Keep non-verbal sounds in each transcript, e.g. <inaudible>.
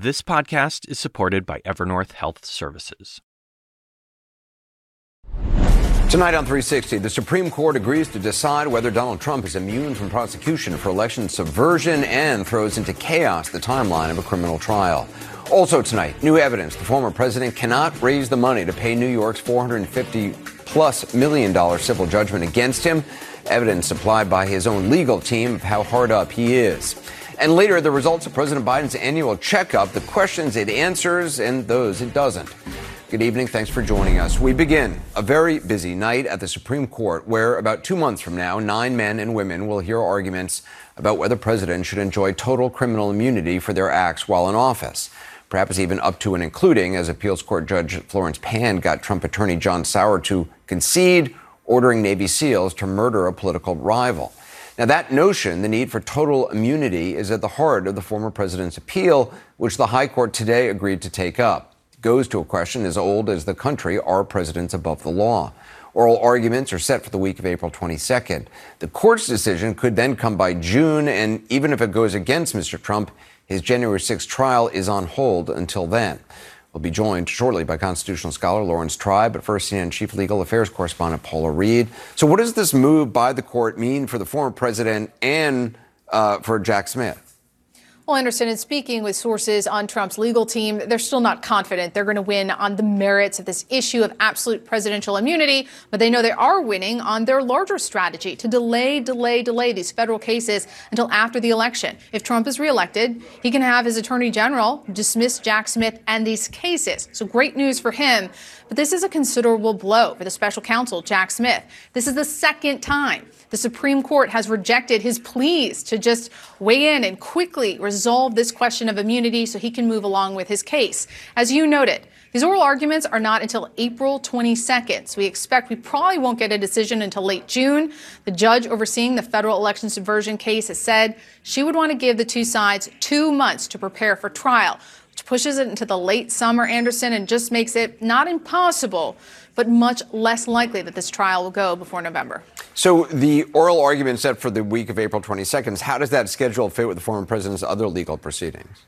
This podcast is supported by Evernorth Health Services. Tonight on 360, the Supreme Court agrees to decide whether Donald Trump is immune from prosecution for election subversion and throws into chaos the timeline of a criminal trial. Also tonight, new evidence the former president cannot raise the money to pay New York's 450 plus million dollar civil judgment against him. Evidence supplied by his own legal team of how hard up he is. And later, the results of President Biden's annual checkup, the questions it answers and those it doesn't. Good evening. Thanks for joining us. We begin a very busy night at the Supreme Court, where about two months from now, nine men and women will hear arguments about whether presidents should enjoy total criminal immunity for their acts while in office. Perhaps even up to and including, as appeals court judge Florence Pan got Trump attorney John Sauer to concede ordering Navy SEALs to murder a political rival. Now, that notion, the need for total immunity, is at the heart of the former president's appeal, which the High Court today agreed to take up It goes to a question as old as the country are presidents above the law? Oral arguments are set for the week of April 22nd. The court's decision could then come by June, and even if it goes against Mr. Trump, his January 6th trial is on hold until then. We'll be joined shortly by constitutional scholar Laurence Tribe, but first, CNN Chief Legal Affairs Correspondent Paula Reed. So, what does this move by the court mean for the former president and uh, for Jack Smith? Well, Anderson, in speaking with sources on Trump's legal team, they're still not confident they're going to win on the merits of this issue of absolute presidential immunity, but they know they are winning on their larger strategy to delay, delay, delay these federal cases until after the election. If Trump is reelected, he can have his attorney general dismiss Jack Smith and these cases. So great news for him. But this is a considerable blow for the special counsel, Jack Smith. This is the second time the Supreme Court has rejected his pleas to just weigh in and quickly resolve this question of immunity so he can move along with his case. As you noted, these oral arguments are not until April 22nd. So we expect we probably won't get a decision until late June. The judge overseeing the federal election subversion case has said she would want to give the two sides two months to prepare for trial, pushes it into the late summer, Anderson, and just makes it not impossible, but much less likely that this trial will go before November. So the oral argument set for the week of April 22nd, how does that schedule fit with the former president's other legal proceedings?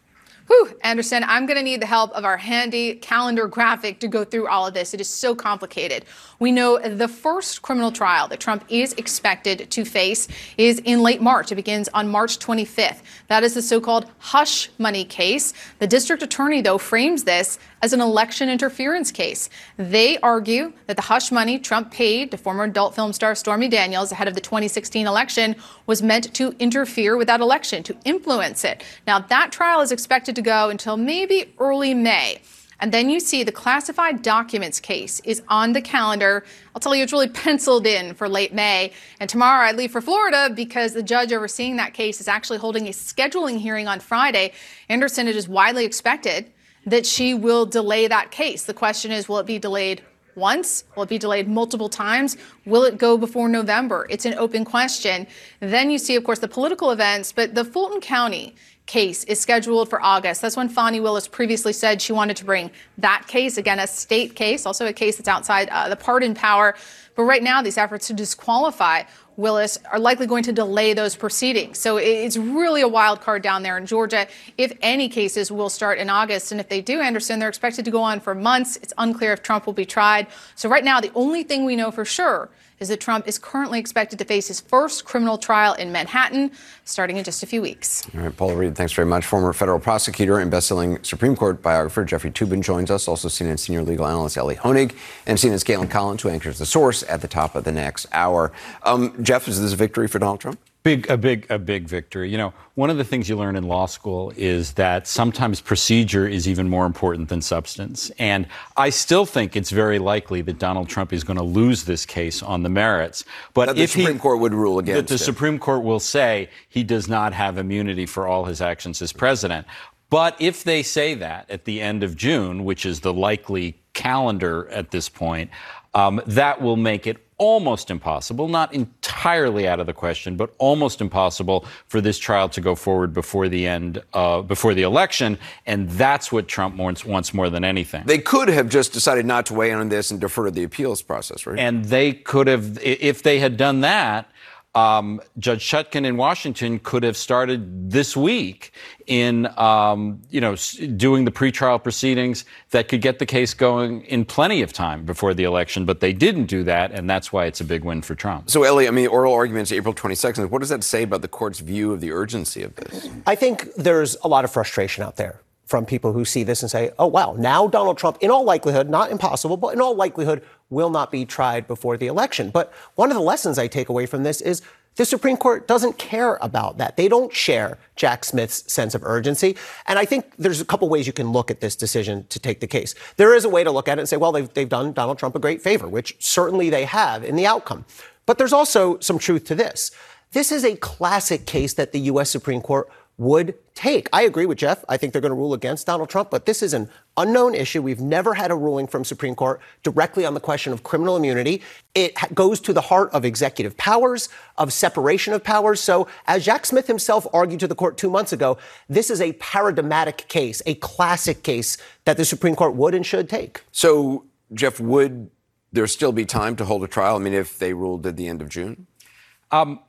Whew, Anderson, I'm going to need the help of our handy calendar graphic to go through all of this. It is so complicated. We know the first criminal trial that Trump is expected to face is in late March. It begins on March 25th. That is the so called hush money case. The district attorney, though, frames this as an election interference case. They argue that the hush money Trump paid to former adult film star Stormy Daniels ahead of the 2016 election was meant to interfere with that election, to influence it. Now, that trial is expected to go until maybe early May. And then you see the classified documents case is on the calendar. I'll tell you, it's really <laughs> penciled in for late May. And tomorrow I leave for Florida because the judge overseeing that case is actually holding a scheduling hearing on Friday. Anderson, it is widely expected that she will delay that case. The question is, will it be delayed once? Will it be delayed multiple times? Will it go before November? It's an open question. Then you see, of course, the political events, but the Fulton County case is scheduled for August. That's when Fani Willis previously said she wanted to bring that case, again, a state case, also a case that's outside uh, the pardon power. But right now, these efforts to disqualify Willis are likely going to delay those proceedings. So it's really a wild card down there in Georgia. If any cases will start in August, and if they do, Anderson, they're expected to go on for months. It's unclear if Trump will be tried. So right now, the only thing we know for sure is that Trump is currently expected to face his first criminal trial in Manhattan starting in just a few weeks. All right, Paula Reed, thanks very much. Former federal prosecutor and bestselling Supreme Court biographer Jeffrey Toobin joins us. Also, CNN senior legal analyst Elie Honig and CNN's Kaitlan Collins, who anchors The Source at the top of the next hour. Um, Jeff, is this a victory for Donald Trump? Big, a big, a big victory. You know, one of the things you learn in law school is that sometimes procedure is even more important than substance. And I still think it's very likely that Donald Trump is going to lose this case on the merits. But that if the Supreme he, Court would rule against that the it. Supreme Court will say he does not have immunity for all his actions as president. But if they say that at the end of June, which is the likely calendar at this point, um, that will make it almost impossible, not entirely out of the question, but almost impossible for this trial to go forward before the end, uh, before the election. And that's what Trump wants, wants more than anything. They could have just decided not to weigh in on this and defer to the appeals process, right? And they could have, if they had done that, um, Judge Chutkan in Washington could have started this week in, um, you know, doing the pretrial proceedings that could get the case going in plenty of time before the election. But they didn't do that, and that's why it's a big win for Trump. So, Elie, I mean, oral arguments April 22nd. What does that say about the court's view of the urgency of this? I think there's a lot of frustration out there from people who see this and say, oh, wow, now Donald Trump, in all likelihood, not impossible, but in all likelihood, will not be tried before the election. But one of the lessons I take away from this is the Supreme Court doesn't care about that. They don't share Jack Smith's sense of urgency. And I think there's a couple ways you can look at this decision to take the case. There is a way to look at it and say, well, they've, they've done Donald Trump a great favor, which certainly they have in the outcome. But there's also some truth to this. This is a classic case that the U.S. Supreme Court would take. I agree with Jeff. I think they're going to rule against Donald Trump, but this is an unknown issue. We've never had a ruling from Supreme Court directly on the question of criminal immunity. It goes to the heart of executive powers, of separation of powers. So, as Jack Smith himself argued to the court two months ago, this is a paradigmatic case, a classic case that the Supreme Court would and should take. So, Jeff, would there still be time to hold a trial? I mean, if they ruled at the end of June? Um,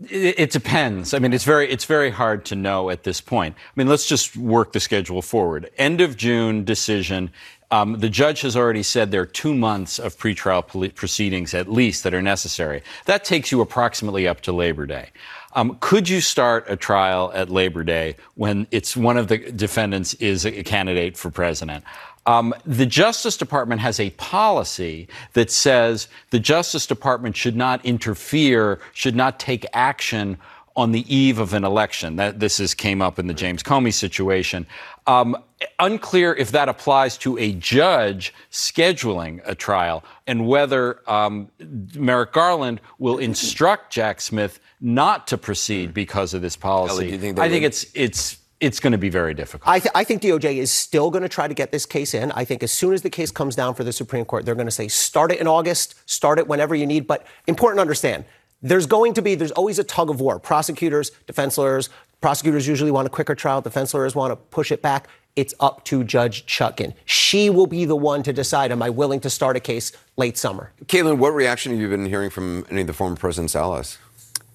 it, depends. I mean, it's very it's very hard to know at this point. I mean, let's just work the schedule forward. End of June decision. Um, the judge has already said there are two months of pretrial proceedings at least that are necessary. That takes you approximately up to Labor Day. Um, could you start a trial at Labor Day when it's one of the defendants is a candidate for president? Um, the Justice Department has a policy that says the Justice Department should not interfere, should not take action on the eve of an election. That this is came up in the James Comey situation. Um, unclear if that applies to a judge scheduling a trial and whether um, Merrick Garland will instruct Jack Smith not to proceed because of this policy. Elie, think I think it's it's it's going to be very difficult. I, th- I, think DOJ is still going to try to get this case in. I think as soon as the case comes down for the Supreme Court, they're going to say start it in August, start it whenever you need. But important to understand, there's going to be, there's always a tug of war. Prosecutors, defense lawyers, prosecutors usually want a quicker trial, defense lawyers want to push it back. It's up to Judge Chutkan. She will be the one to decide, am I willing to start a case late summer? Kaitlan, what reaction have you been hearing from any of the former president's allies?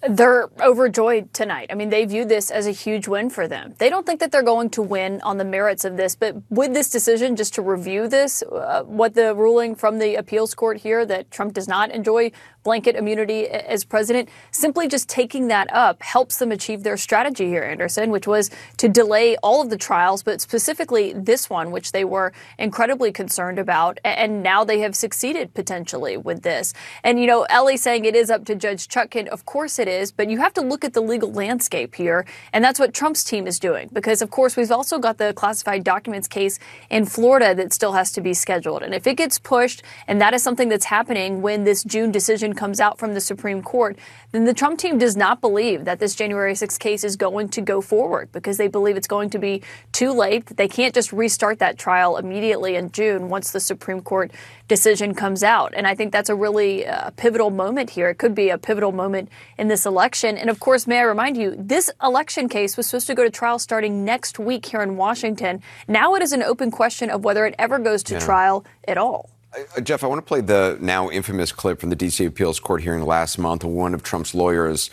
They're overjoyed tonight. I mean, they view this as a huge win for them. They don't think that they're going to win on the merits of this, but with this decision, just to review this, uh, what the ruling from the appeals court here that Trump does not enjoy blanket immunity as president, simply just taking that up helps them achieve their strategy here, Anderson, which was to delay all of the trials, but specifically this one, which they were incredibly concerned about. And now they have succeeded potentially with this. And, you know, Elie saying it is up to Judge Chutkan. Of course it is, but you have to look at the legal landscape here. And that's what Trump's team is doing. Because, of course, we've also got the classified documents case in Florida that still has to be scheduled. And if it gets pushed, and that is something that's happening when this June decision decision comes out from the Supreme Court, then the Trump team does not believe that this January 6th case is going to go forward because they believe it's going to be too late. They can't just restart that trial immediately in June once the Supreme Court decision comes out. And I think that's a really uh, pivotal moment here. It could be a pivotal moment in this election. And of course, may I remind you, this election case was supposed to go to trial starting next week here in Washington. Now it is an open question of whether it ever goes to yeah. trial at all. Uh, Jeff, I want to play the now infamous clip from the D.C. Appeals Court hearing last month. One of Trump's lawyers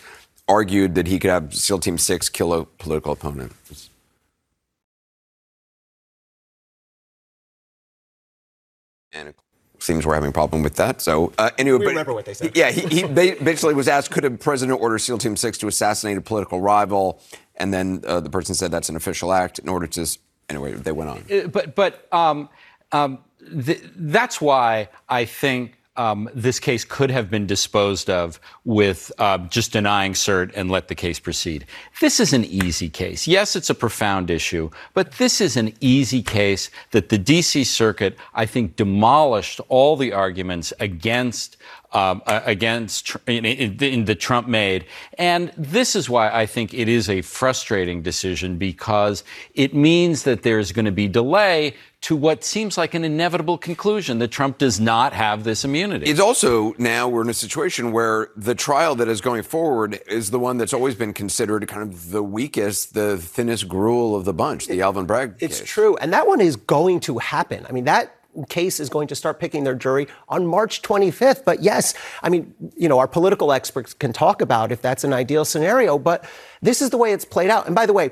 argued that he could have SEAL Team 6 kill a political opponent. And it seems we're having a problem with that. So, uh, anyway, we but, remember what they said. Yeah, he, he basically was asked, could a president order SEAL Team 6 to assassinate a political rival? And then uh, the person said that's an official act in order to. Anyway, they went on. Uh, but, but, um, um, th- that's why I think um, this case could have been disposed of with uh, just denying cert and let the case proceed. This is an easy case. Yes, it's a profound issue, but this is an easy case that the D.C. Circuit, I think, demolished all the arguments against um, against in, in, in, the Trump made. And this is why I think it is a frustrating decision because it means that there's going to be delay to what seems like an inevitable conclusion that Trump does not have this immunity. It's also now we're in a situation where the trial that is going forward is the one that's always been considered kind of the weakest, the thinnest gruel of the bunch, the Alvin Bragg It's case. true. And that one is going to happen. I mean, that case is going to start picking their jury on March 25th. But yes, I mean, you know, our political experts can talk about if that's an ideal scenario, but this is the way it's played out. And by the way,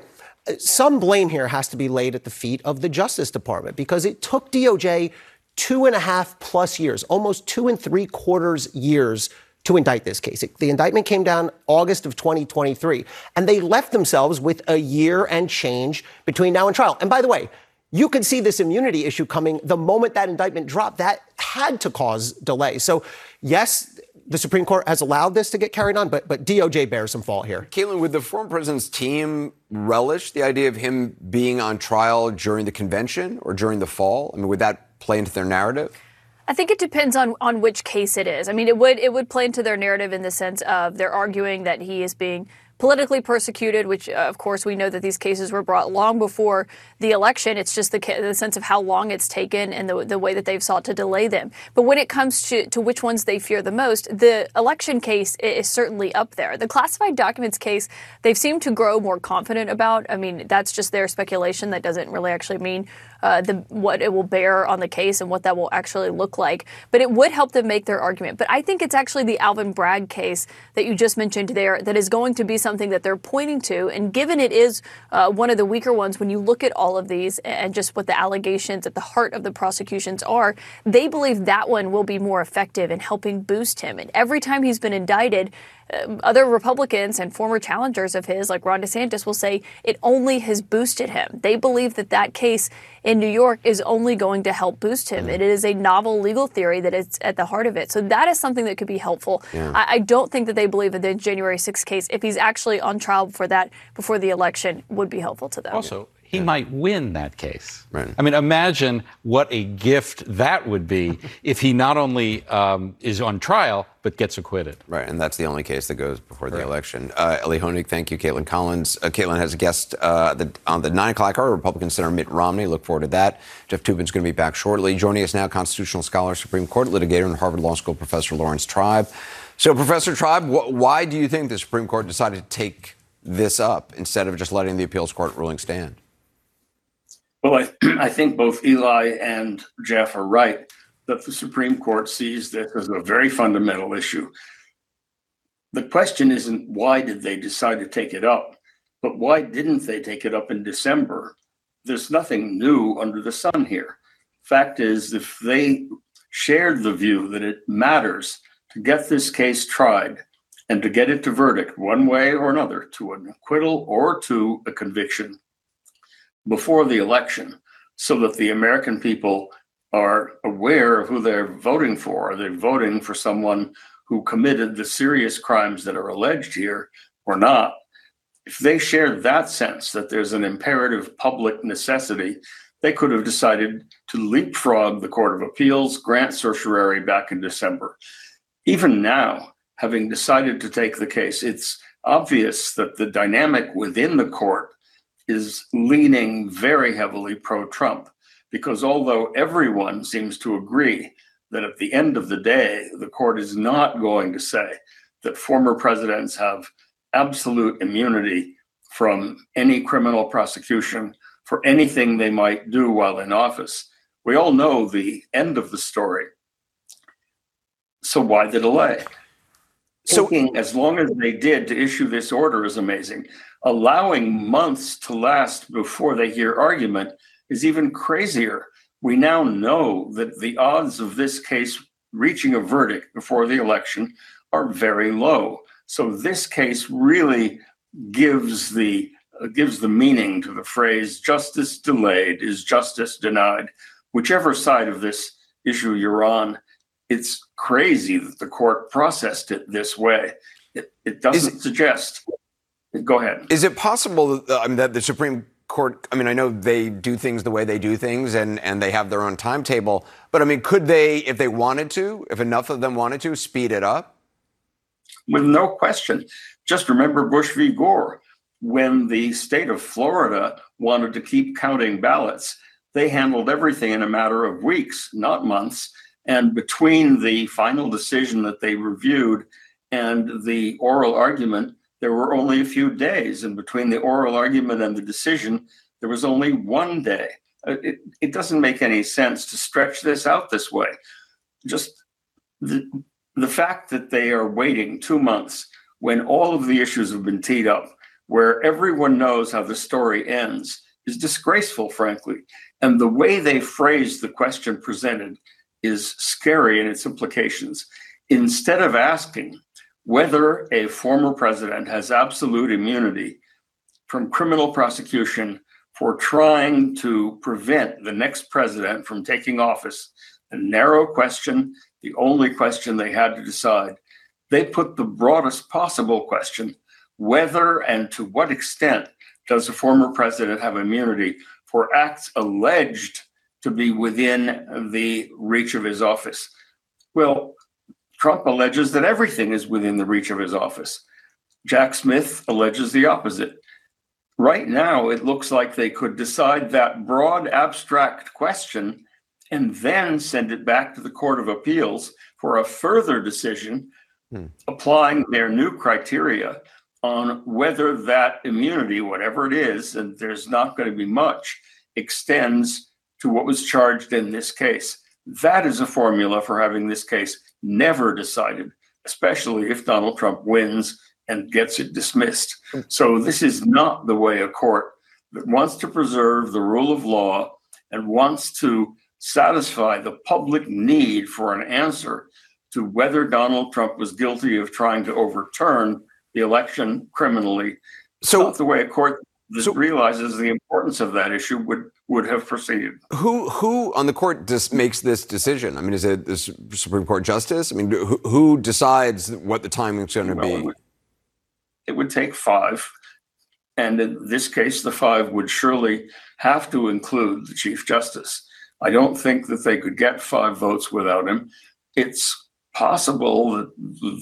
some blame here has to be laid at the feet of the Justice Department because it took DOJ two and a half plus years, almost two and three quarters years to indict this case. The indictment came down August of 2023, and they left themselves with a year and change between now and trial. And by the way, you could see this immunity issue coming the moment that indictment dropped. That had to cause delay. So, yes, the Supreme Court has allowed this to get carried on, but but DOJ bears some fault here. Kaitlan, would the former president's team relish the idea of him being on trial during the convention or during the fall? I mean, would that play into their narrative? I think it depends on, on which case it is. I mean, it would it would play into their narrative in the sense of they're arguing that he is being politically persecuted, which uh, of course we know that these cases were brought long before the election. It's just the, the sense of how long it's taken and the, the way that they've sought to delay them. But when it comes to, to which ones they fear the most, the election case is certainly up there. The classified documents case, they've seemed to grow more confident about. I mean, that's just their speculation. That doesn't really actually mean uh, the, what it will bear on the case and what that will actually look like. But it would help them make their argument. But I think it's actually the Alvin Bragg case that you just mentioned there that is going to be something that they're pointing to. And given it is uh, one of the weaker ones, when you look at all of these and just what the allegations at the heart of the prosecutions are, they believe that one will be more effective in helping boost him. And every time he's been indicted, Uh, other Republicans and former challengers of his, like Ron DeSantis, will say it only has boosted him. They believe that that case in New York is only going to help boost him. It is a novel legal theory that is at the heart of it. So that is something that could be helpful. Yeah. I, I, don't think that they believe that the January 6th case, if he's actually on trial for that before the election, would be helpful to them. Also, he yeah. might win that case. Right. I mean, imagine what a gift that would be if he not only um, is on trial but gets acquitted. Right, and that's the only case that goes before the election. Uh, Elie Honig, thank you. Kaitlan Collins. Uh, Kaitlan has a guest uh, the, on the nine o'clock hour. Republican Senator Mitt Romney. Look forward to that. Jeff Toobin's going to be back shortly. Joining us now, constitutional scholar, Supreme Court litigator, and Harvard Law School professor Laurence Tribe. So, Professor Tribe, wh- why do you think the Supreme Court decided to take this up instead of just letting the appeals court ruling stand? Well, I, <clears throat> I think both Eli and Jeff are right that the Supreme Court sees this as a very fundamental issue. The question isn't why did they decide to take it up, but why didn't they take it up in December? There's nothing new under the sun here. Fact is, if they shared the view that it matters to get this case tried and to get it to verdict one way or another, to an acquittal or to a conviction, before the election so that the American people are aware of who they're voting for. Are they voting for someone who committed the serious crimes that are alleged here or not? If they shared that sense that there's an imperative public necessity, they could have decided to leapfrog the Court of Appeals, grant certiorari back in December. Even now, having decided to take the case, it's obvious that the dynamic within the court is leaning very heavily pro Trump because although everyone seems to agree that at the end of the day, the court is not going to say that former presidents have absolute immunity from any criminal prosecution for anything they might do while in office. We all know the end of the story. So why the delay? So, Thinking as long as they did to issue this order is amazing allowing months to last before they hear argument is even crazier. We now know that the odds of this case reaching a verdict before the election are very low. So this case really gives the uh, gives the meaning to the phrase justice delayed is justice denied. Whichever side of this issue you're on, it's crazy that the court processed it this way. It, it doesn't it, suggest Go ahead. Is it possible that, uh, I mean, that the Supreme Court, I mean, I know they do things the way they do things and, and they have their own timetable, but I mean, could they, if they wanted to, if enough of them wanted to, speed it up? With no question. Just remember Bush v. Gore. When the state of Florida wanted to keep counting ballots, they handled everything in a matter of weeks, not months. And between the final decision that they reviewed and the oral argument, there were only a few days, and between the oral argument and the decision, there was only one day. Uh, it, it doesn't make any sense to stretch this out this way. Just the, the fact that they are waiting two months when all of the issues have been teed up, where everyone knows how the story ends, is disgraceful, frankly. And the way they phrased the question presented is scary in its implications. Instead of asking whether a former president has absolute immunity from criminal prosecution for trying to prevent the next president from taking office, a narrow question, the only question they had to decide, they put the broadest possible question whether and to what extent does a former president have immunity for acts alleged to be within the reach of his office? Well, Trump alleges that everything is within the reach of his office. Jack Smith alleges the opposite. Right now, it looks like they could decide that broad, abstract question and then send it back to the Court of Appeals for a further decision hmm. applying their new criteria on whether that immunity, whatever it is, and there's not going to be much, extends to what was charged in this case. That is a formula for having this case never decided, especially if Donald Trump wins and gets it dismissed. So this is not the way a court that wants to preserve the rule of law and wants to satisfy the public need for an answer to whether Donald Trump was guilty of trying to overturn the election criminally. So not the way a court that so, realizes the importance of that issue would would have proceeded. Who who on the court just makes this decision? I mean, is it the Supreme Court justice? I mean, who, who decides what the timing is going to well, be? it would take five. And in this case, the five would surely have to include the Chief Justice. I don't think that they could get five votes without him. It's possible that,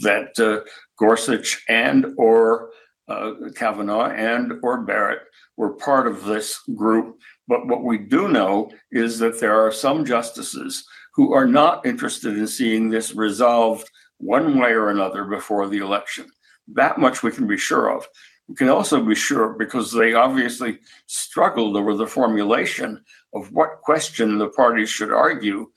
that uh, Gorsuch and or uh, Kavanaugh and or Barrett were part of this group. But what we do know is that there are some justices who are not interested in seeing this resolved one way or another before the election. That much we can be sure of. We can also be sure because they obviously struggled over the formulation of what question the parties should argue.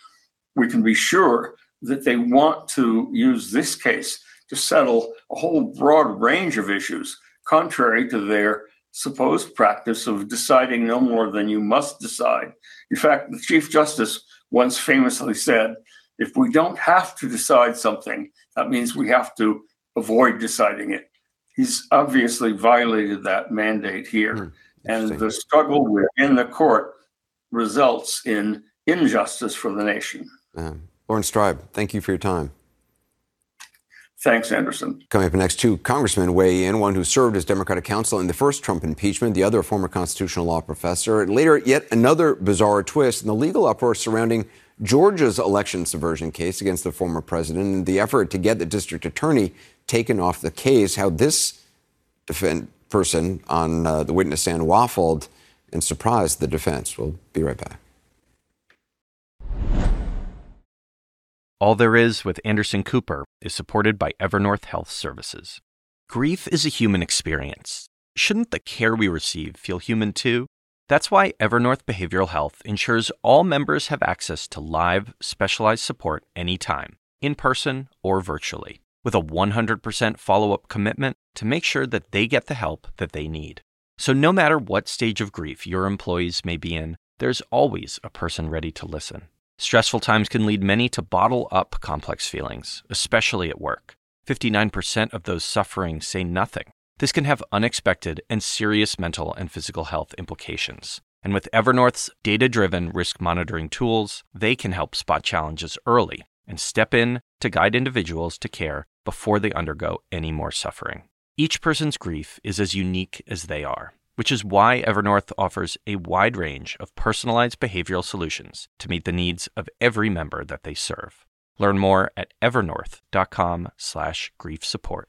We can be sure that they want to use this case to settle a whole broad range of issues, contrary to their supposed practice of deciding no more than you must decide. In fact, the Chief Justice once famously said, if we don't have to decide something, that means we have to avoid deciding it. He's obviously violated that mandate here. Mm, and the struggle within the court results in injustice for the nation. Um, Laurence Tribe, thank you for your time. Thanks, Anderson. Coming up next, two congressmen weigh in, one who served as Democratic counsel in the first Trump impeachment, the other a former constitutional law professor. And Later, yet another bizarre twist in the legal uproar surrounding Georgia's election subversion case against the former president and the effort to get the district attorney taken off the case, how this defend person on uh, the witness stand waffled and surprised the defense. We'll be right back. All There Is with Anderson Cooper is supported by Evernorth Health Services. Grief is a human experience. Shouldn't the care we receive feel human too? That's why Evernorth Behavioral Health ensures all members have access to live, specialized support anytime, in person or virtually with a 100% follow up commitment to make sure that they get the help that they need. So, no matter what stage of grief your employees may be in, there's always a person ready to listen. Stressful times can lead many to bottle up complex feelings, especially at work. 59% of those suffering say nothing. This can have unexpected and serious mental and physical health implications. And with Evernorth's data driven risk monitoring tools, they can help spot challenges early and step in to guide individuals to care before they undergo any more suffering. Each person's grief is as unique as they are, which is why Evernorth offers a wide range of personalized behavioral solutions to meet the needs of every member that they serve. Learn more at evernorth.com/grief support.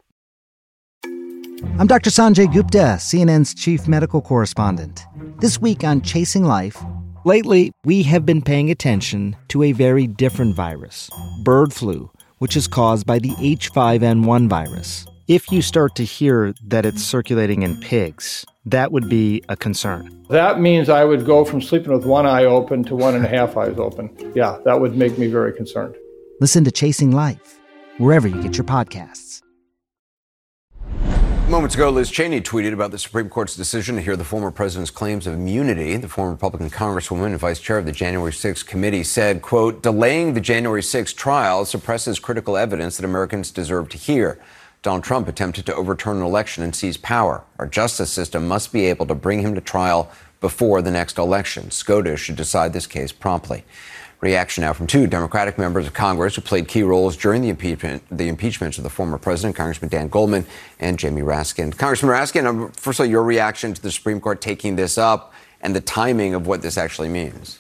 I'm Dr. Sanjay Gupta, CNN's chief medical correspondent. This week on Chasing Life, Lately, we have been paying attention to a very different virus, bird flu, which is caused by the H5N1 virus. If you oh. start to hear that it's circulating in pigs, that would be a concern. That means I would go from sleeping with one eye open to one and a half eyes open. Yeah, that would make me very concerned. Listen to Chasing Life wherever you get your podcasts. Moments ago, Liz Cheney tweeted about the Supreme Court's decision to hear the former president's claims of immunity. The former Republican congresswoman and vice chair of the January 6th committee said, quote, delaying the January 6th trial suppresses critical evidence that Americans deserve to hear. Donald Trump attempted to overturn an election and seize power. Our justice system must be able to bring him to trial before the next election. SCOTUS should decide this case promptly. Reaction now from two Democratic members of Congress who played key roles during the impeachment, the impeachments of the former president, Congressman Dan Goldman and Jamie Raskin. Congressman Raskin, um, first of all, your reaction to the Supreme Court taking this up and the timing of what this actually means.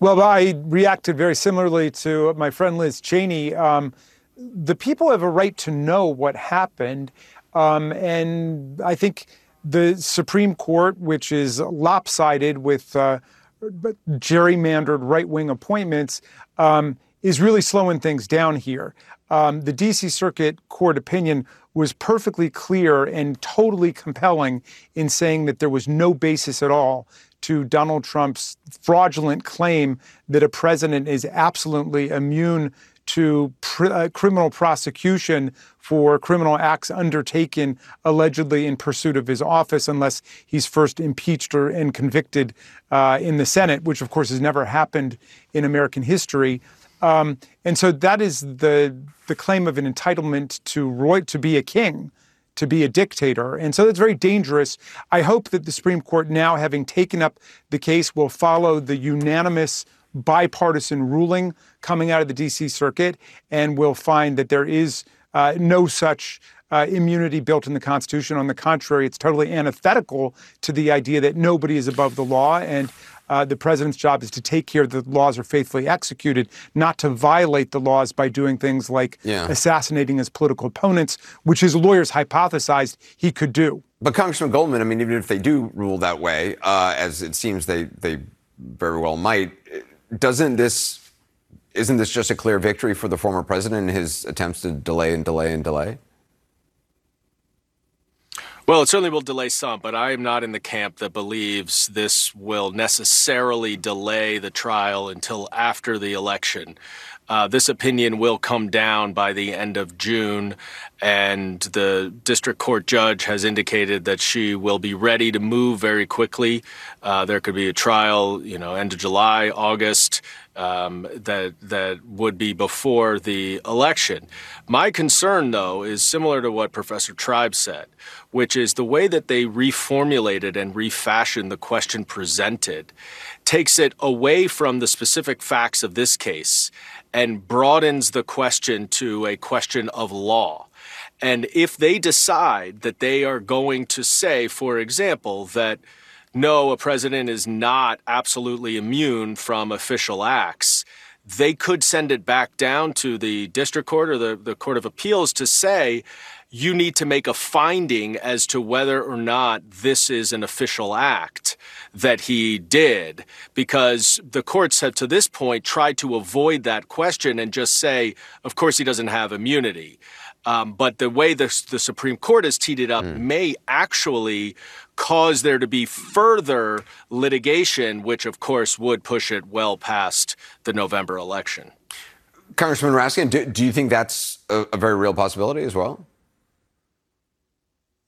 Well, I reacted very similarly to my friend Liz Cheney. Um, the people have a right to know what happened. Um, and I think the Supreme Court, which is lopsided with uh, gerrymandered right wing appointments, um, is really slowing things down here. Um, the DC Circuit Court opinion was perfectly clear and totally compelling in saying that there was no basis at all to Donald Trump's fraudulent claim that a president is absolutely immune to pr- uh, criminal prosecution for criminal acts undertaken allegedly in pursuit of his office unless he's first impeached or and convicted uh, in the Senate, which of course has never happened in American history. Um, and so that is the the claim of an entitlement to Roy to be a king, to be a dictator. And so that's very dangerous. I hope that the Supreme Court now, having taken up the case, will follow the unanimous bipartisan ruling coming out of the DC Circuit, and we'll find that there is uh, no such uh, immunity built in the Constitution. On the contrary, it's totally antithetical to the idea that nobody is above the law. And uh, the president's job is to take care that the laws are faithfully executed, not to violate the laws by doing things like yeah. assassinating his political opponents, which his lawyers hypothesized he could do. But Congressman Goldman, I mean, even if they do rule that way, uh, as it seems they they very well might, doesn't this isn't this just a clear victory for the former president in his attempts to delay and delay and delay? Well, it certainly will delay some, but I am not in the camp that believes this will necessarily delay the trial until after the election. Uh, this opinion will come down by the end of June, and the district court judge has indicated that she will be ready to move very quickly. Uh, there could be a trial, you know, end of July, August um, that that would be before the election. My concern, though, is similar to what Professor Tribe said, which is the way that they reformulated and refashioned the question presented takes it away from the specific facts of this case and broadens the question to a question of law. And if they decide that they are going to say, for example, that no, a president is not absolutely immune from official acts, they could send it back down to the district court or the, the court of appeals to say, you need to make a finding as to whether or not this is an official act that he did, because the courts have to this point tried to avoid that question and just say, of course, he doesn't have immunity. Um, but the way the, the Supreme Court has teed it up mm. may actually cause there to be further litigation, which of course would push it well past the November election. Congressman Raskin, do, do you think that's a, a very real possibility as well?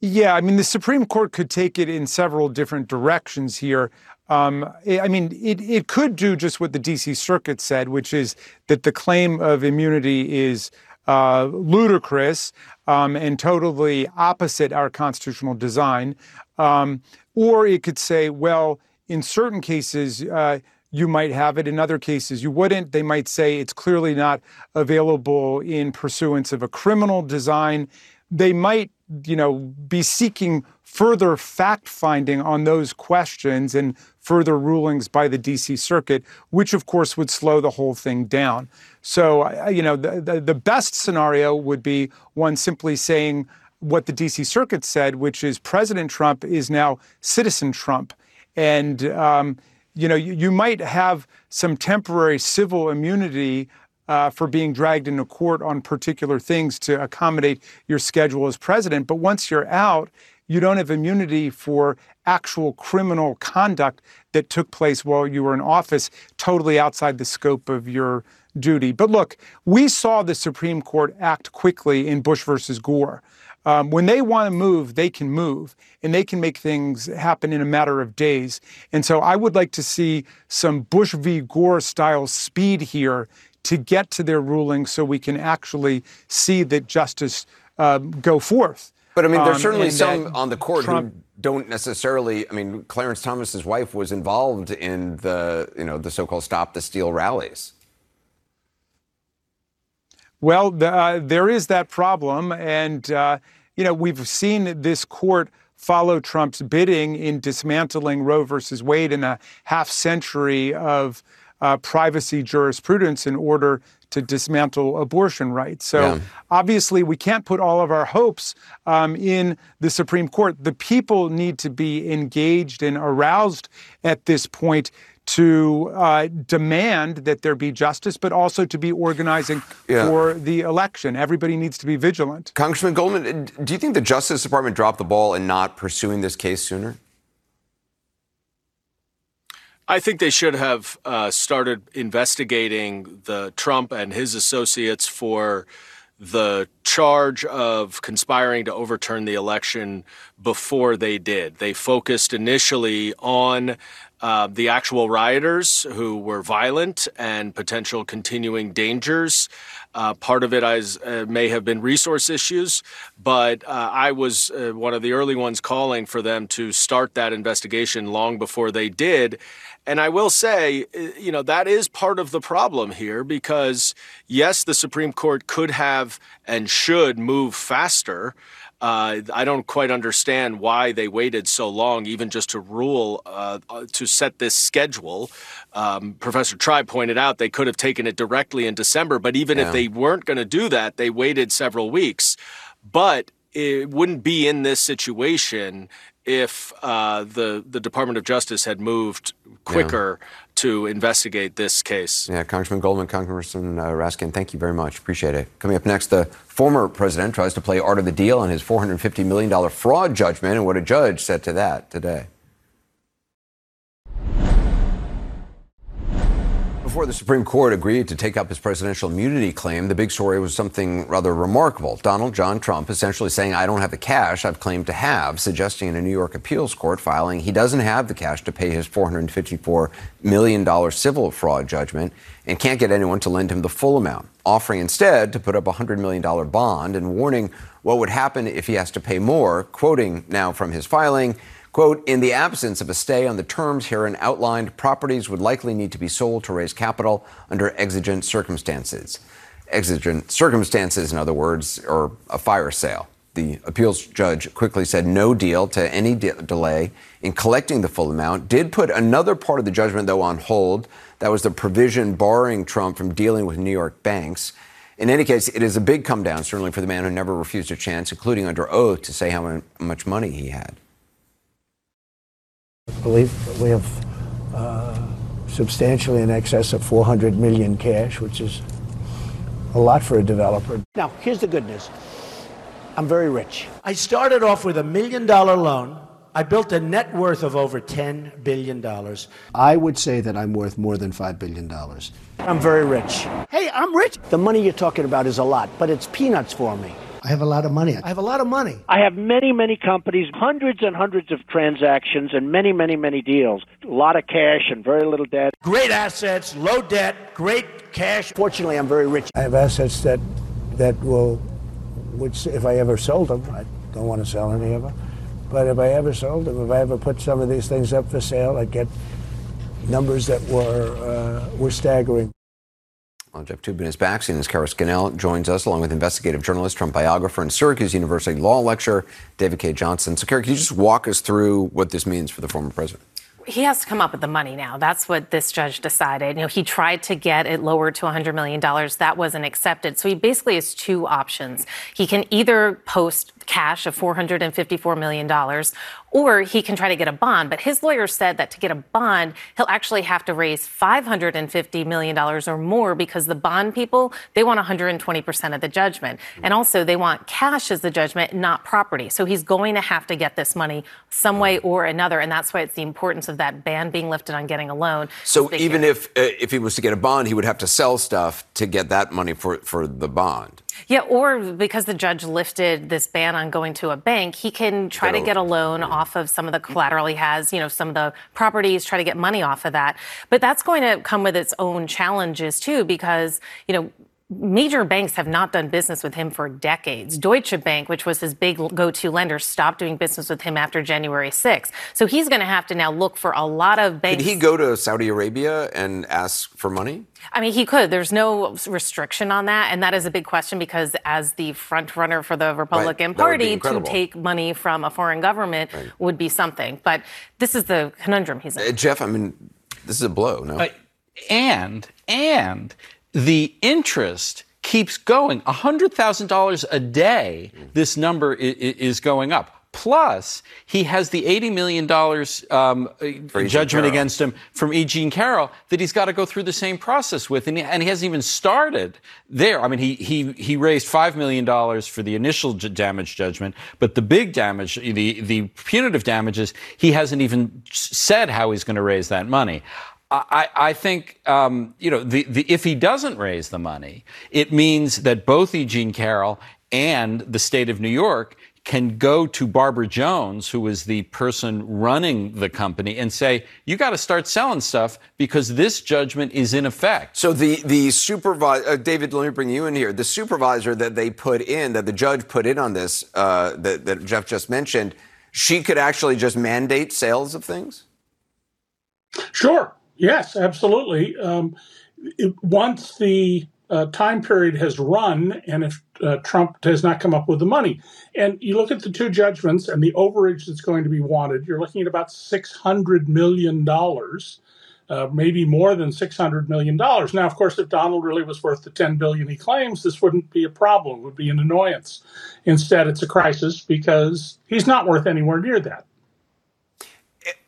Yeah, I mean, the Supreme Court could take it in several different directions here. Um, I mean, it, it could do just what the DC Circuit said, which is that the claim of immunity is uh, ludicrous um, and totally opposite our constitutional design. Um, or it could say, well, in certain cases, uh, you might have it. In other cases, you wouldn't. They might say it's clearly not available in pursuance of a criminal design. They might, you know, be seeking further fact finding on those questions and further rulings by the DC Circuit, which of course would slow the whole thing down. So, you know, the, the, the best scenario would be one simply saying what the DC Circuit said, which is President Trump is now citizen Trump. And, um, you know, you, you, might have some temporary civil immunity uh, for being dragged into court on particular things to accommodate your schedule as president. But once you're out, you don't have immunity for actual criminal conduct that took place while you were in office, totally outside the scope of your duty. But look, we saw the Supreme Court act quickly in Bush versus Gore. Um, when they want to move, they can move and they can make things happen in a matter of days. And so I would like to see some Bush v. Gore style speed here to get to their ruling so we can actually see that justice uh, go forth. But I mean, there's Um, certainly some on the court Trump- who don't necessarily. I mean, Clarence Thomas's wife was involved in the, you know, the so-called "Stop the Steal" rallies. Well, the, uh, there is that problem. And, uh, you know, we've seen this court follow Trump's bidding in dismantling Roe versus Wade in a half century of uh, privacy jurisprudence in order to dismantle abortion rights. So Yeah. obviously, we can't put all of our hopes um, in the Supreme Court. The people need to be engaged and aroused at this point to uh, demand that there be justice, but also to be organizing Yeah. for the election. Everybody needs to be vigilant. Congressman Goldman, do you think the Justice Department dropped the ball in not pursuing this case sooner? I think they should have uh, started investigating the Trump and his associates for the charge of conspiring to overturn the election before they did. They focused initially on uh, the actual rioters who were violent and potential continuing dangers. Uh, part of it is, uh, may have been resource issues, but uh, I was uh, one of the early ones calling for them to start that investigation long before they did. And I will say, uh, you know, that is part of the problem here because, yes, the Supreme Court could have and should move faster. Uh, I don't quite understand why they waited so long, even just to rule, uh, uh, to set this schedule. Um, Professor Tribe pointed out they could have taken it directly in December, but even Yeah. if they weren't going to do that, they waited several weeks. But it wouldn't be in this situation if uh, the the Department of Justice had moved quicker to investigate this case. Yeah, Congressman Goldman, Congressman uh, Raskin, thank you very much. Appreciate it. Coming up next, the former president tries to play art of the deal on his $450 million fraud judgment and what a judge said to that today. Before the Supreme Court agreed to take up his presidential immunity claim, the big story was something rather remarkable. Donald John Trump essentially saying, I don't have the cash I've claimed to have, suggesting in a New York appeals court filing he doesn't have the cash to pay his $454 million civil fraud judgment and can't get anyone to lend him the full amount, offering instead to put up a $100 million bond and warning what would happen if he has to pay more, quoting now from his filing. Quote, in the absence of a stay on the terms herein outlined, properties would likely need to be sold to raise capital under exigent circumstances. Exigent circumstances, in other words, or a fire sale. The appeals judge quickly said no deal to any de- delay in collecting the full amount. Did put another part of the judgment, though, on hold. That was the provision barring Trump from dealing with New York banks. In any case, it is a big come down, certainly for the man who never refused a chance, including under oath, to say how much money he had. I believe we have uh, substantially in excess of 400 million cash, which is a lot for a developer. Now, here's the good news. I'm very rich. I started off with a million dollar loan. I built a net worth of over $10 billion. I would say that I'm worth more than $5 billion. I'm very rich. Hey, I'm rich. The money you're talking about is a lot, but it's peanuts for me. I have a lot of money. I have a lot of money. I have many, many companies, hundreds and hundreds of transactions, and many, many, many deals. A lot of cash and very little debt. Great assets, low debt, great cash. Fortunately, I'm very rich. I have assets that that will, which if I ever sold them, I don't want to sell any of them, but if I ever sold them, if I ever put some of these things up for sale, I'd get numbers that were uh, were staggering. Well, Jeff Toobin is back. CNN's Kara Scannell joins us, along with investigative journalist, Trump biographer, and Syracuse University law lecturer, David Cay Johnston. So, Kara, can you just walk us through what this means for the former president? he has to come up with the money now. That's what this judge decided. You know, he tried to get it lowered to $100 million. That wasn't accepted. So he basically has two options. He can either post cash of $454 million, or he can try to get a bond. But his lawyer said that to get a bond, he'll actually have to raise $550 million or more because the bond people, they want 120% of the judgment. And also, they want cash as the judgment, not property. So he's going to have to get this money some way or another. And that's why it's the importance of that ban being lifted on getting a loan. So even if uh, if he was to get a bond, he would have to sell stuff to get that money for, for the bond. Yeah, or because the judge lifted this ban on going to a bank, he can try Get to a- get a loan off of some of the collateral he has, you know, some of the properties, try to get money off of that. But that's going to come with its own challenges too, because, you know, Major banks have not done business with him for decades. Deutsche Bank, which was his big go to lender, stopped doing business with him after January 6th. So he's going to have to now look for a lot of Could banks. he go to Saudi Arabia and ask for money? I mean, he could. There's no restriction on that. And that is a big question because, as the front runner for the Republican That would be Party, to take money from a foreign government would be something. But this is the conundrum he's in. Uh, Jeff, I mean, this is a blow, no? Uh, and and the interest keeps going. $100,000 a day, this number is going up. Plus, he has the $80 million um, E. judgment against him from E. Jean Carroll that he's got to go through the same process with. And he, and he hasn't even started there. I mean, he, he, he raised $5 million for the initial j- damage judgment, but the big damage, the, the punitive damages, he hasn't even said how he's going to raise that money. I, I think, um, you know, the, the, if he doesn't raise the money, it means that both Eugene Carroll and the state of New York can go to Barbara Jones, who is the person running the company, and say, you got to start selling stuff because this judgment is in effect. So the the supervisor, uh, David, let me bring you in here. The supervisor that they put in, that the judge put in on this, uh, that, that Jeff just mentioned, she could actually just mandate sales of things. Sure. Yes, absolutely. Um, it, once the uh, time period has run, and if uh, Trump does not come up with the money, and you look at the two judgments and the overage that's going to be wanted, you're looking at about six hundred million dollars. Uh, maybe more than six hundred million dollars. Now, of course, if Donald really was worth the ten billion he claims, this wouldn't be a problem; it would be an annoyance. Instead, it's a crisis because he's not worth anywhere near that.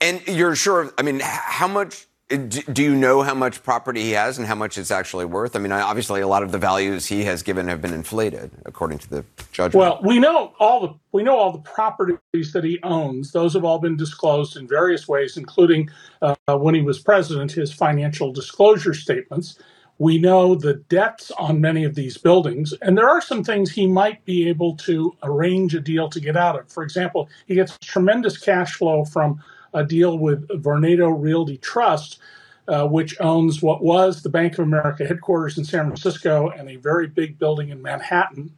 And you're sure? I mean, how much? Do you know how much property he has and how much it's actually worth? I mean, obviously, a lot of the values he has given have been inflated, according to the judgment. Well, we know all the we know all the properties that he owns. Those have all been disclosed in various ways, including uh, when he was president, his financial disclosure statements. We know the debts on many of these buildings, and there are some things he might be able to arrange a deal to get out of. For example, he gets tremendous cash flow from a deal with Vornado Realty Trust, uh, which owns what was the Bank of America headquarters in San Francisco and a very big building in Manhattan.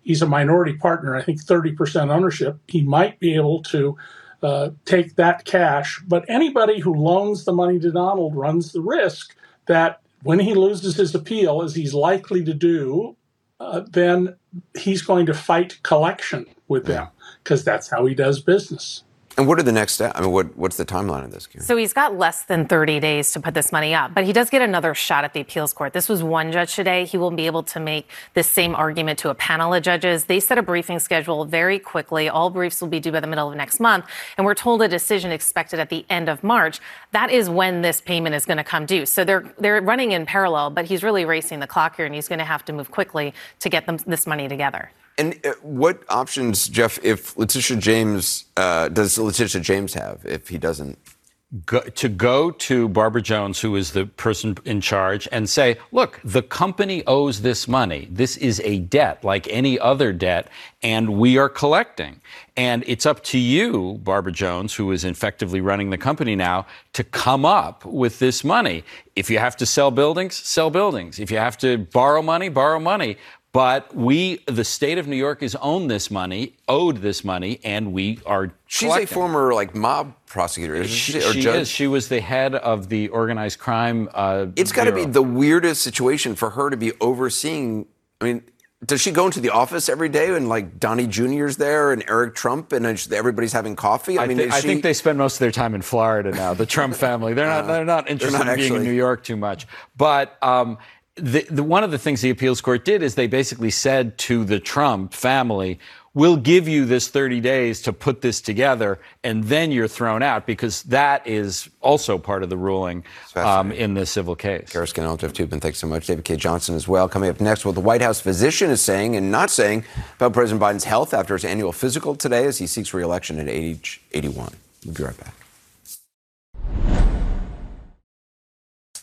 He's a minority partner, I think 30% ownership. He might be able to uh, take that cash, but anybody who loans the money to Donald runs the risk that when he loses his appeal, as he's likely to do, uh, then he's going to fight collection with them because that's how he does business. And what are the next steps? I mean, what, what's the timeline of this? Karen? So he's got less than 30 days to put this money up, but he does get another shot at the appeals court. This was one judge today. He will be able to make this same argument to a panel of judges. They set a briefing schedule very quickly. All briefs will be due by the middle of next month, and we're told a decision expected at the end of March. That is when this payment is going to come due. So they're they're running in parallel, but he's really racing the clock here, and he's going to have to move quickly to get them this money together. And uh, what options, Jeff, if Letitia James, uh, does Letitia James have if he doesn't? go, to go to Barbara Jones, who is the person in charge, and say, look, the company owes this money. This is a debt like any other debt, and we are collecting. And it's up to you, Barbara Jones, who is effectively running the company now, to come up with this money. If you have to sell buildings, sell buildings. If you have to borrow money, borrow money. But we, the state of New York, has owned this money, owed this money, and we are. She's collecting. a former like mob prosecutor, isn't She, she? Or she judge? is. She was the head of the organized crime. Uh, It's got to be the weirdest situation for her to be overseeing. I mean, does she go into the office every day and like Donnie Jr.'s there and Eric Trump and everybody's having coffee? I, mean, thi- is I she- think they spend most of their time in Florida now. The Trump <laughs> family. They're not. Uh, they're not they're not in being in New York too much. But. Um, the, the, one of the things the appeals court did is they basically said to the Trump family, we'll give you this 30 days to put this together, and then you're thrown out because that is also part of the ruling um, in the civil case. Kara Scannell, Jeff Toobin, thanks so much. David Cay Johnston as well. Coming up next, what the White House physician is saying and not saying about President Biden's health after his annual physical today as he seeks reelection at age 81. We'll be right back.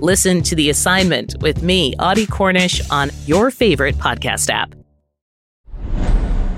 Listen to The Assignment with me, Audie Cornish, on your favorite podcast app.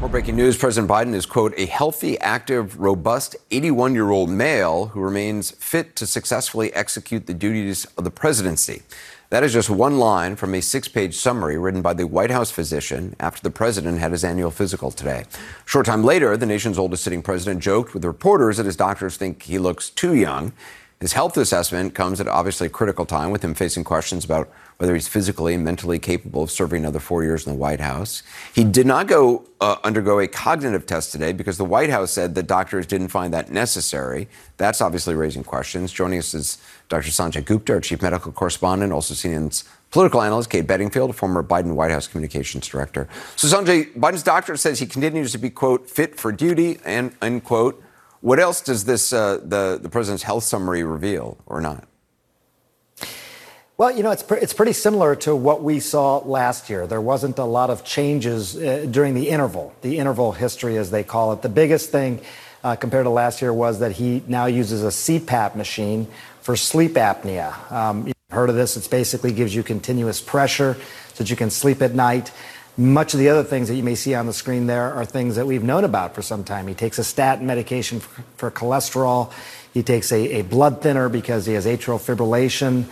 More breaking news President Biden is, quote, a healthy, active, robust 81 year old male who remains fit to successfully execute the duties of the presidency. That is just one line from a six page summary written by the White House physician after the president had his annual physical today. Short time later, the nation's oldest sitting president joked with reporters that his doctors think he looks too young. His health assessment comes at obviously a critical time with him facing questions about whether he's physically and mentally capable of serving another four years in the White House. He did not go uh, undergo a cognitive test today because the White House said that doctors didn't find that necessary. That's obviously raising questions. Joining us is Dr. Sanjay Gupta, our chief medical correspondent, also CNN's political analyst, Kate Bedingfield, former Biden White House communications director. So, Sanjay, Biden's doctor says he continues to be, quote, fit for duty, and, unquote. What else does this uh, the the president's health summary reveal, or not? Well, you know, it's, pre- it's pretty similar to what we saw last year. There wasn't a lot of changes uh, during the interval, the interval history, as they call it. The biggest thing uh, compared to last year was that he now uses a CPAP machine for sleep apnea. Um, you've heard of this? It basically gives you continuous pressure so that you can sleep at night. Much of the other things that you may see on the screen there are things that we've known about for some time. He takes a statin medication for, for cholesterol. He takes a, a, blood thinner because he has atrial fibrillation.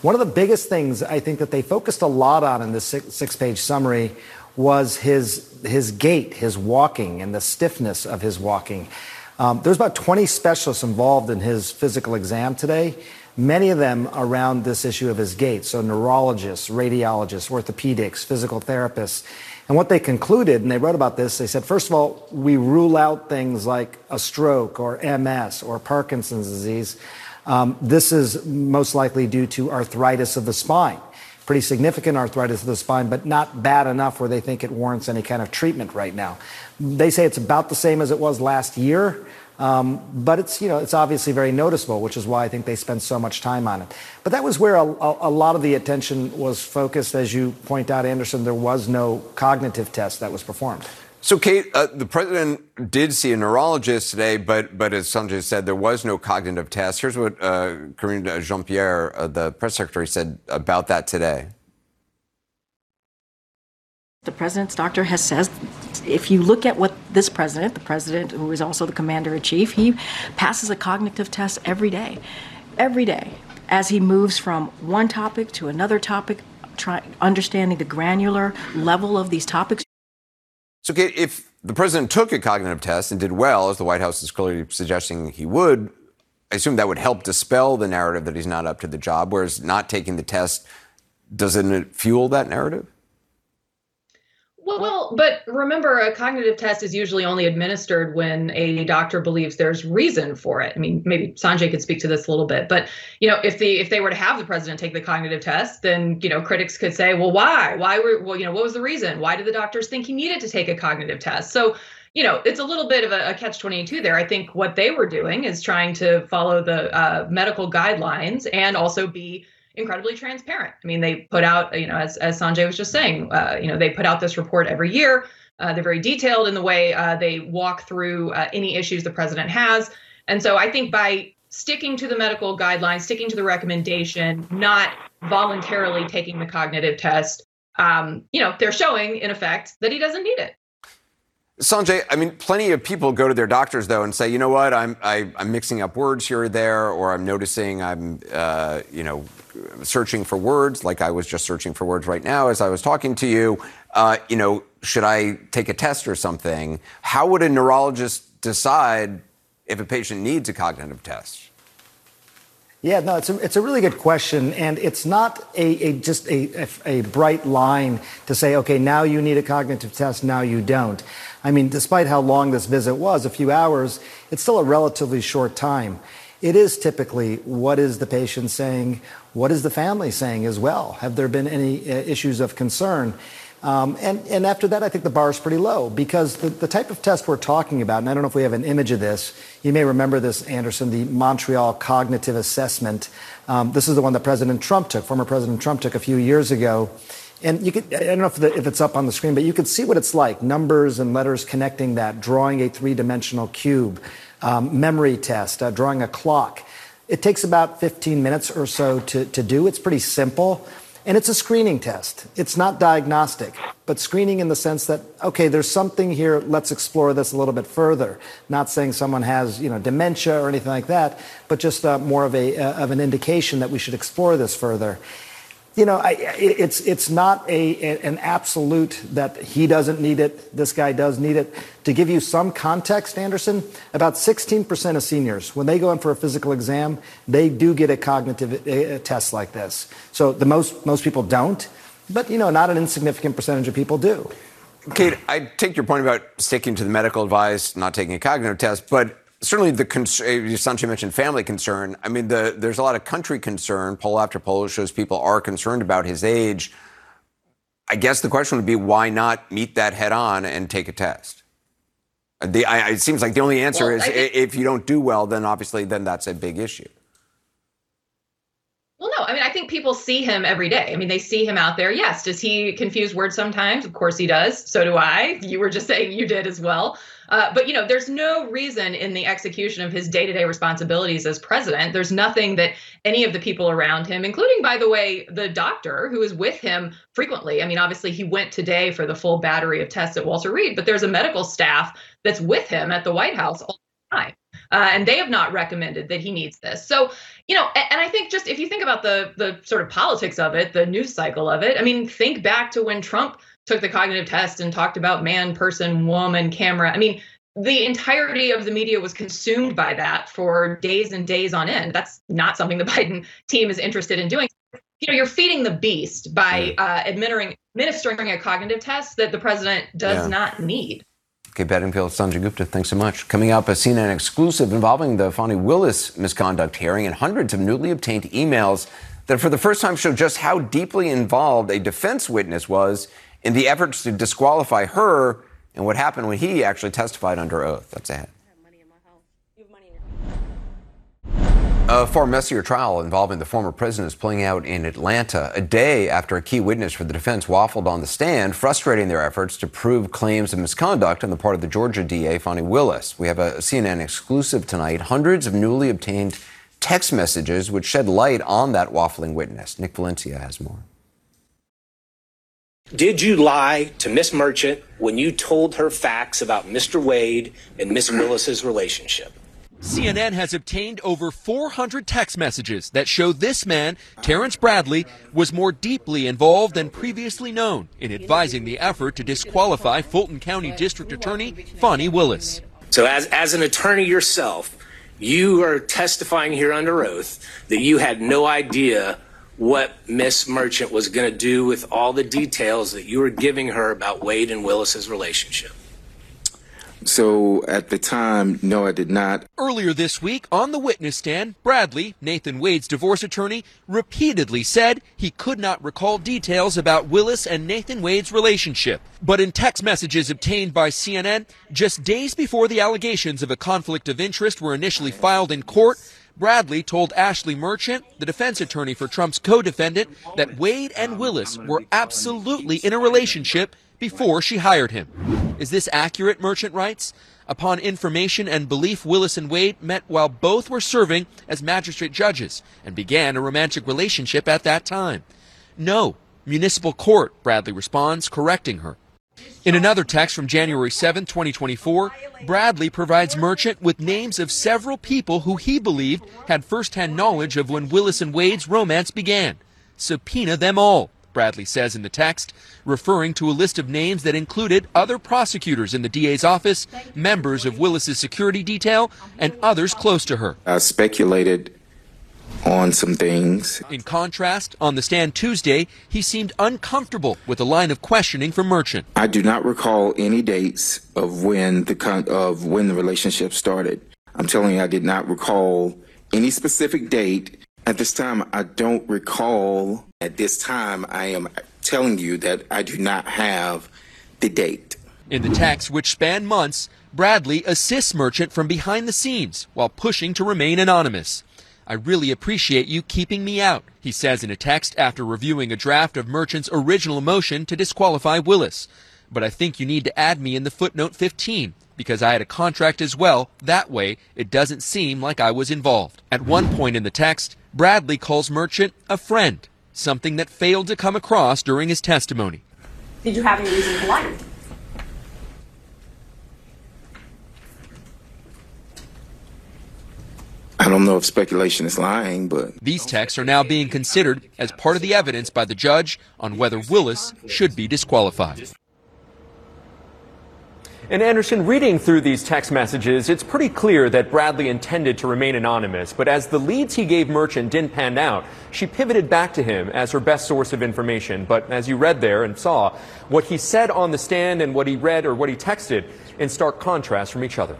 One of the biggest things I think that they focused a lot on in this six, page summary was his, his gait, his walking, and the stiffness of his walking. Um, there's about 20 specialists involved in his physical exam today many of them around this issue of his gait. So neurologists, radiologists, orthopedics, physical therapists. And what they concluded, and they wrote about this, they said, first of all, we rule out things like a stroke or MS or Parkinson's disease. Um, this is most likely due to arthritis of the spine. Pretty significant arthritis of the spine, but not bad enough where they think it warrants any kind of treatment right now. They say it's about the same as it was last year. Um, but it's, you know, it's obviously very noticeable, which is why I think they spend so much time on it. But that was where a, a, lot of the attention was focused. As you point out, Anderson, there was no cognitive test that was performed. So, Kate, uh, the president did see a neurologist today, but, but as Sanjay said, there was no cognitive test. Here's what uh, Karine Jean Pierre, uh, the press secretary, said about that today. The president's doctor has said if you look at what this president, the president who is also the commander in chief, he passes a cognitive test every day, every day, as he moves from one topic to another topic, try, understanding the granular level of these topics. So, Kate, if the president took a cognitive test and did well, as the White House is clearly suggesting he would, I assume that would help dispel the narrative that he's not up to the job, whereas not taking the test doesn't it fuel that narrative? Well, but remember, a cognitive test is usually only administered when a doctor believes there's reason for it. I mean, maybe Sanjay could speak to this a little bit, but you know, if the if they were to have the president take the cognitive test, then you know, critics could say, well, why? Why were well, you know, what was the reason? Why did the doctors think he needed to take a cognitive test? So you know, it's a little bit of a, a catch 22 there. I think what they were doing is trying to follow the uh, medical guidelines and also be incredibly transparent. I mean, they put out, you know, as, as Sanjay was just saying, uh, you know, they put out this report every year. Uh, they're very detailed in the way uh, they walk through uh, any issues the president has. And so I think by sticking to the medical guidelines, sticking to the recommendation, not voluntarily taking the cognitive test, um, you know, they're showing, in effect, that he doesn't need it. Sanjay, I mean, plenty of people go to their doctors though and say, you know what, I'm I, am i am mixing up words here or there, or I'm noticing I'm, uh, you know, searching for words, like I was just searching for words right now as I was talking to you. Uh, you know, should I take a test or something? How would a neurologist decide if a patient needs a cognitive test? Yeah, no, it's a, it's a really good question. And it's not a, a just a, a, a, bright line to say, okay, now you need a cognitive test, now you don't. I mean, despite how long this visit was, a few hours, it's still a relatively short time. It is typically what is the patient saying? What is the family saying as well? Have there been any uh, issues of concern? Um, and, and after that, I think the bar is pretty low because the, the type of test we're talking about, and I don't know if we have an image of this, you may remember this, Anderson, the Montreal Cognitive Assessment. Um, this is the one that President Trump took, former President Trump took a few years ago. And you could, I don't know if, the, if it's up on the screen, but you could see what it's like numbers and letters connecting that, drawing a three dimensional cube, um, memory test, uh, drawing a clock. It takes about 15 minutes or so to, to do. It's pretty simple. And it's a screening test. It's not diagnostic, but screening in the sense that, okay, there's something here, let's explore this a little bit further. Not saying someone has, you know, dementia or anything like that, but just uh, more of, a, uh, of an indication that we should explore this further you know, I, it's it's not a an absolute that he doesn't need it, this guy does need it. To give you some context, Anderson, about 16% of seniors, when they go in for a physical exam, they do get a cognitive a, a test like this. So the most most people don't, but you know, not an insignificant percentage of people do. Kate, I take your point about sticking to the medical advice, not taking a cognitive test, but certainly the concern, uh, Sanjay mentioned family concern. I mean, the, there's a lot of country concern. Poll after poll shows people are concerned about his age. I guess the question would be why not meet that head on and take a test? The, I, it seems like the only answer well, is think, if you don't do well, then obviously then that's a big issue. Well, no, I mean, I think people see him every day. I mean, they see him out there. Yes. Does he confuse words sometimes? Of course he does. So do I. You were just saying you did as well. Uh, but you know, there's no reason in the execution of his day-to-day responsibilities as president. There's nothing that any of the people around him, including, by the way, the doctor who is with him frequently. I mean, obviously, he went today for the full battery of tests at Walter Reed, but there's a medical staff that's with him at the White House all the time. Uh, and they have not recommended that he needs this. So, you know, and, and, I think just if you think about the the sort of politics of it, the news cycle of it, I mean, think back to when Trump took the cognitive test and talked about man, person, woman, camera. I mean, the entirety of the media was consumed by that for days and days on end. That's not something the <laughs> Biden team is interested in doing. You know, you're feeding the beast by uh, administering administering a cognitive test that the president does yeah. not need. Okay, Bedingfield, Sanjay Gupta, thanks so much. Coming up, a CNN exclusive involving the Fani Willis misconduct hearing and hundreds of newly obtained emails that for the first time show just how deeply involved a defense witness was in the efforts to disqualify her and what happened when he actually testified under oath. That's ahead. A far messier trial involving the former president is playing out in Atlanta a day after a key witness for the defense waffled on the stand, frustrating their efforts to prove claims of misconduct on the part of the Georgia DA, Fani Willis. We have a CNN exclusive tonight. Hundreds of newly obtained text messages which shed light on that waffling witness. Nick Valencia has more. Did you lie to Miss Merchant when you told her facts about Mr. Wade and Miss Willis's relationship? CNN has obtained over 400 text messages that show this man, Terrence Bradley, was more deeply involved than previously known in advising the effort to disqualify Fulton County District Attorney Fani Willis. So, as, as an attorney yourself, you are testifying here under oath that you had no idea what Miss Merchant was going to do with all the details that you were giving her about Wade and Willis's relationship. So at the time, no, I did not. Earlier this week, on the witness stand, Bradley, Nathan Wade's divorce attorney, repeatedly said he could not recall details about Willis and Nathan Wade's relationship. But in text messages obtained by CNN, just days before the allegations of a conflict of interest were initially filed in court, Bradley told Ashley Merchant, the defense attorney for Trump's co defendant, that Wade and Willis were absolutely in a relationship before she hired him. Is this accurate, Merchant writes? Upon information and belief, Willis and Wade met while both were serving as magistrate judges and began a romantic relationship at that time. No, municipal court, Bradley responds, correcting her. In another text from January 7, 2024, Bradley provides Merchant with names of several people who he believed had firsthand knowledge of when Willis and Wade's romance began. Subpoena them all. Bradley says in the text, referring to a list of names that included other prosecutors in the DA's office, members of Willis's security detail, and others close to her. I speculated on some things. In contrast, on the stand Tuesday, he seemed uncomfortable with the line of questioning from Merchant. I do not recall any dates of when the con- of when the relationship started. I'm telling you, I did not recall any specific date. At this time, I don't recall. At this time, I am telling you that I do not have the date. In the text, which spanned months, Bradley assists Merchant from behind the scenes while pushing to remain anonymous. I really appreciate you keeping me out, he says in a text after reviewing a draft of Merchant's original motion to disqualify Willis. But I think you need to add me in the footnote 15 because I had a contract as well. That way, it doesn't seem like I was involved. At one point in the text, Bradley calls Merchant a friend, something that failed to come across during his testimony. Did you have any reason to lie? Don't know if speculation is lying, but These texts are now being considered as part of the evidence by the judge on whether Willis should be disqualified. And Anderson, reading through these text messages, it's pretty clear that Bradley intended to remain anonymous. But as the leads he gave Merchant didn't pan out, she pivoted back to him as her best source of information. But as you read there and saw, what he said on the stand and what he read or what he texted in stark contrast from each other.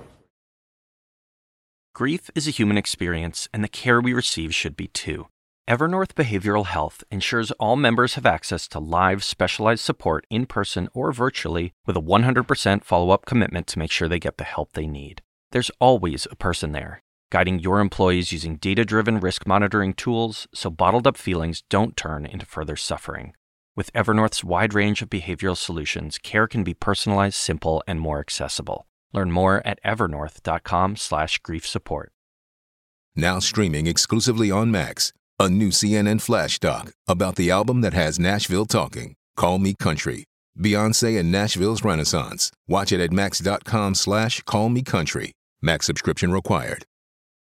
Grief is a human experience, and the care we receive should be too. Evernorth Behavioral Health ensures all members have access to live, specialized support in person or virtually with a 100% follow up commitment to make sure they get the help they need. There's always a person there, guiding your employees using data driven risk monitoring tools so bottled up feelings don't turn into further suffering. With Evernorth's wide range of behavioral solutions, care can be personalized, simple, and more accessible. Learn more at evernorth.com/grief support. Now streaming exclusively on Max, a new CNN flash doc about the album that has Nashville talking. Call Me Country. Beyonce and Nashville's Renaissance. Watch it at max.com slash call me country. Max subscription required.